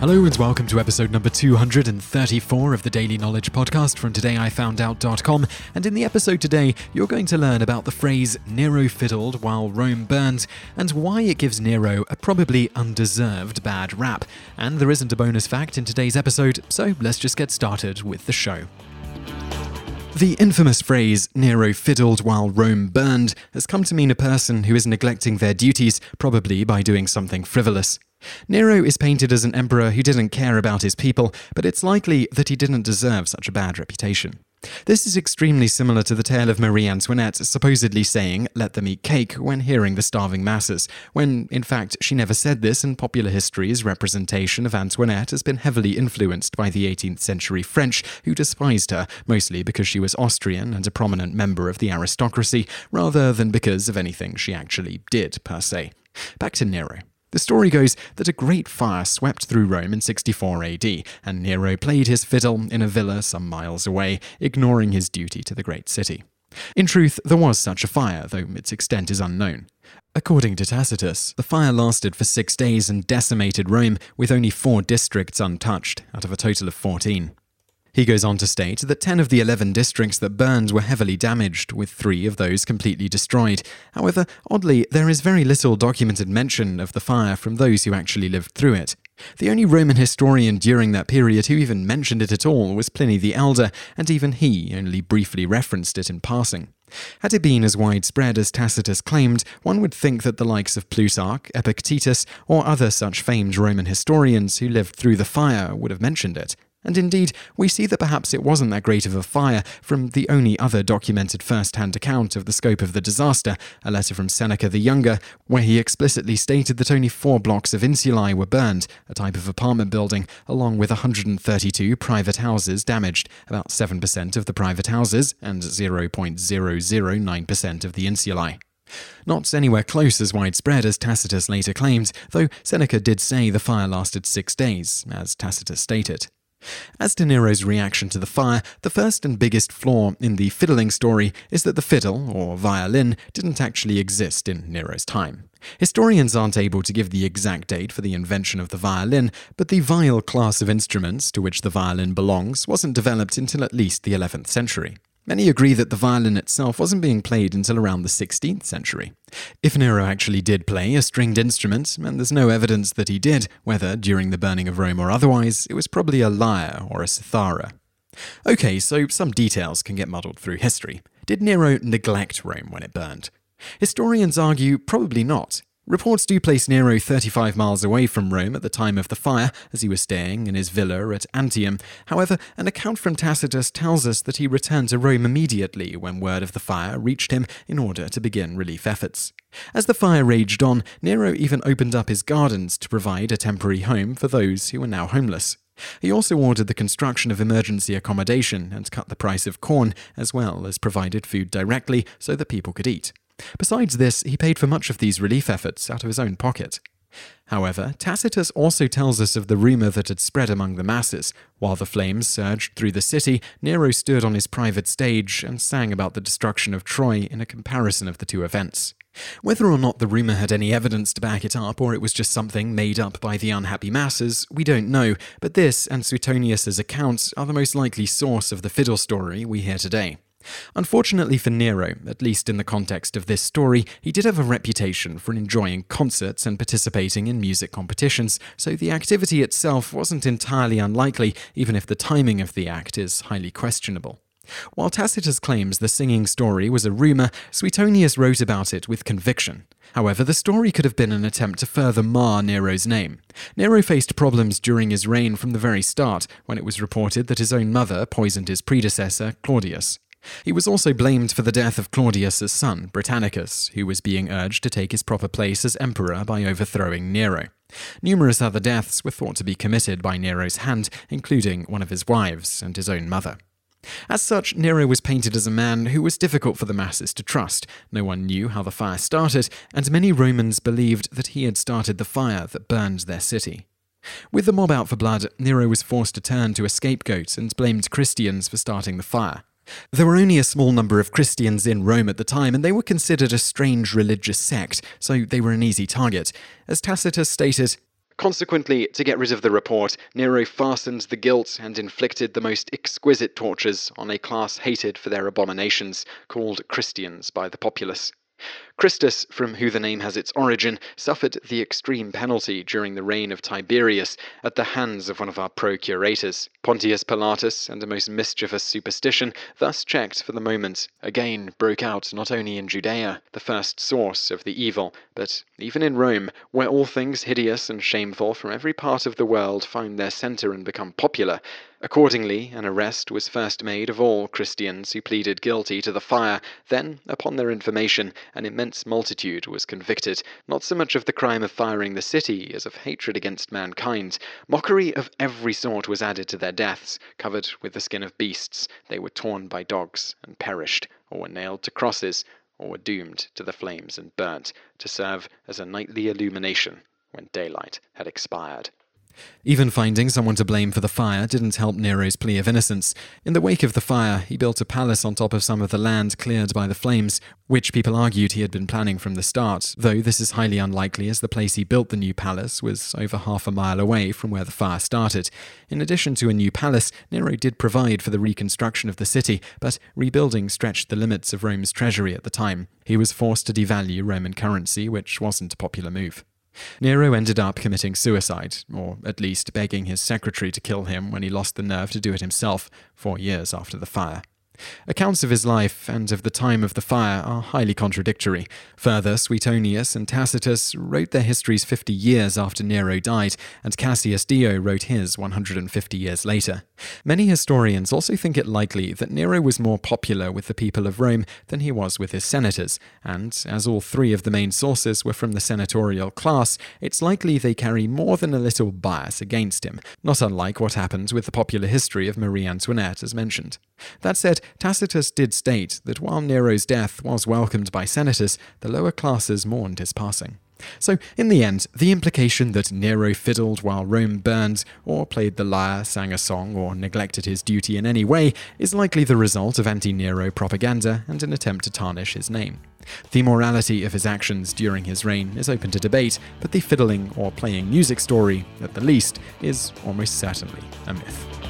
Hello and welcome to episode number 234 of the Daily Knowledge Podcast from todayifoundout.com. And in the episode today, you're going to learn about the phrase Nero fiddled while Rome burned and why it gives Nero a probably undeserved bad rap. And there isn't a bonus fact in today's episode, so let's just get started with the show. The infamous phrase, Nero fiddled while Rome burned, has come to mean a person who is neglecting their duties, probably by doing something frivolous. Nero is painted as an emperor who didn't care about his people, but it's likely that he didn't deserve such a bad reputation. This is extremely similar to the tale of Marie Antoinette supposedly saying, let them eat cake, when hearing the starving masses, when, in fact, she never said this, and popular history's representation of Antoinette has been heavily influenced by the 18th century French, who despised her, mostly because she was Austrian and a prominent member of the aristocracy, rather than because of anything she actually did, per se. Back to Nero. The story goes that a great fire swept through Rome in 64 AD, and Nero played his fiddle in a villa some miles away, ignoring his duty to the great city. In truth, there was such a fire, though its extent is unknown. According to Tacitus, the fire lasted for six days and decimated Rome, with only four districts untouched, out of a total of 14. He goes on to state that 10 of the 11 districts that burned were heavily damaged, with three of those completely destroyed. However, oddly, there is very little documented mention of the fire from those who actually lived through it. The only Roman historian during that period who even mentioned it at all was Pliny the Elder, and even he only briefly referenced it in passing. Had it been as widespread as Tacitus claimed, one would think that the likes of Plutarch, Epictetus, or other such famed Roman historians who lived through the fire would have mentioned it. And indeed, we see that perhaps it wasn't that great of a fire from the only other documented first hand account of the scope of the disaster, a letter from Seneca the Younger, where he explicitly stated that only four blocks of insulae were burned, a type of apartment building, along with 132 private houses damaged, about 7% of the private houses and 0.009% of the insulae. Not anywhere close as widespread as Tacitus later claimed, though Seneca did say the fire lasted six days, as Tacitus stated. As to Nero's reaction to the fire, the first and biggest flaw in the fiddling story is that the fiddle, or violin, didn't actually exist in Nero's time. Historians aren't able to give the exact date for the invention of the violin, but the viol class of instruments to which the violin belongs wasn't developed until at least the 11th century. Many agree that the violin itself wasn't being played until around the 16th century. If Nero actually did play a stringed instrument, and there's no evidence that he did, whether during the burning of Rome or otherwise, it was probably a lyre or a cithara. Okay, so some details can get muddled through history. Did Nero neglect Rome when it burned? Historians argue probably not. Reports do place Nero 35 miles away from Rome at the time of the fire, as he was staying in his villa at Antium. However, an account from Tacitus tells us that he returned to Rome immediately when word of the fire reached him in order to begin relief efforts. As the fire raged on, Nero even opened up his gardens to provide a temporary home for those who were now homeless. He also ordered the construction of emergency accommodation and cut the price of corn, as well as provided food directly so that people could eat. Besides this, he paid for much of these relief efforts out of his own pocket. However, Tacitus also tells us of the rumor that had spread among the masses. While the flames surged through the city, Nero stood on his private stage and sang about the destruction of Troy in a comparison of the two events. Whether or not the rumor had any evidence to back it up, or it was just something made up by the unhappy masses, we don't know, but this and Suetonius's accounts are the most likely source of the fiddle story we hear today. Unfortunately for Nero, at least in the context of this story, he did have a reputation for enjoying concerts and participating in music competitions, so the activity itself wasn't entirely unlikely, even if the timing of the act is highly questionable. While Tacitus claims the singing story was a rumour, Suetonius wrote about it with conviction. However, the story could have been an attempt to further mar Nero's name. Nero faced problems during his reign from the very start, when it was reported that his own mother poisoned his predecessor, Claudius. He was also blamed for the death of Claudius's son, Britannicus, who was being urged to take his proper place as emperor by overthrowing Nero. Numerous other deaths were thought to be committed by Nero's hand, including one of his wives and his own mother. As such, Nero was painted as a man who was difficult for the masses to trust. No one knew how the fire started, and many Romans believed that he had started the fire that burned their city. With the mob out for blood, Nero was forced to turn to a scapegoat and blamed Christians for starting the fire. There were only a small number of Christians in Rome at the time, and they were considered a strange religious sect, so they were an easy target. As Tacitus stated, Consequently, to get rid of the report, Nero fastened the guilt and inflicted the most exquisite tortures on a class hated for their abominations, called Christians by the populace. Christus, from who the name has its origin, suffered the extreme penalty during the reign of Tiberius at the hands of one of our procurators. Pontius Pilatus and a most mischievous superstition, thus checked for the moment, again broke out not only in Judea, the first source of the evil, but even in Rome, where all things hideous and shameful from every part of the world find their centre and become popular. Accordingly, an arrest was first made of all Christians who pleaded guilty to the fire. Then, upon their information, an immense multitude was convicted, not so much of the crime of firing the city as of hatred against mankind. Mockery of every sort was added to their deaths. Covered with the skin of beasts, they were torn by dogs and perished, or were nailed to crosses, or were doomed to the flames and burnt, to serve as a nightly illumination when daylight had expired. Even finding someone to blame for the fire didn't help Nero's plea of innocence. In the wake of the fire, he built a palace on top of some of the land cleared by the flames, which people argued he had been planning from the start, though this is highly unlikely as the place he built the new palace was over half a mile away from where the fire started. In addition to a new palace, Nero did provide for the reconstruction of the city, but rebuilding stretched the limits of Rome's treasury at the time. He was forced to devalue Roman currency, which wasn't a popular move. Nero ended up committing suicide, or at least begging his secretary to kill him when he lost the nerve to do it himself, four years after the fire. Accounts of his life and of the time of the fire are highly contradictory. Further, Suetonius and Tacitus wrote their histories 50 years after Nero died, and Cassius Dio wrote his 150 years later. Many historians also think it likely that Nero was more popular with the people of Rome than he was with his senators, and as all three of the main sources were from the senatorial class, it's likely they carry more than a little bias against him, not unlike what happened with the popular history of Marie Antoinette as mentioned. That said, Tacitus did state that while Nero's death was welcomed by senators, the lower classes mourned his passing. So, in the end, the implication that Nero fiddled while Rome burned, or played the lyre, sang a song, or neglected his duty in any way is likely the result of anti Nero propaganda and an attempt to tarnish his name. The morality of his actions during his reign is open to debate, but the fiddling or playing music story, at the least, is almost certainly a myth.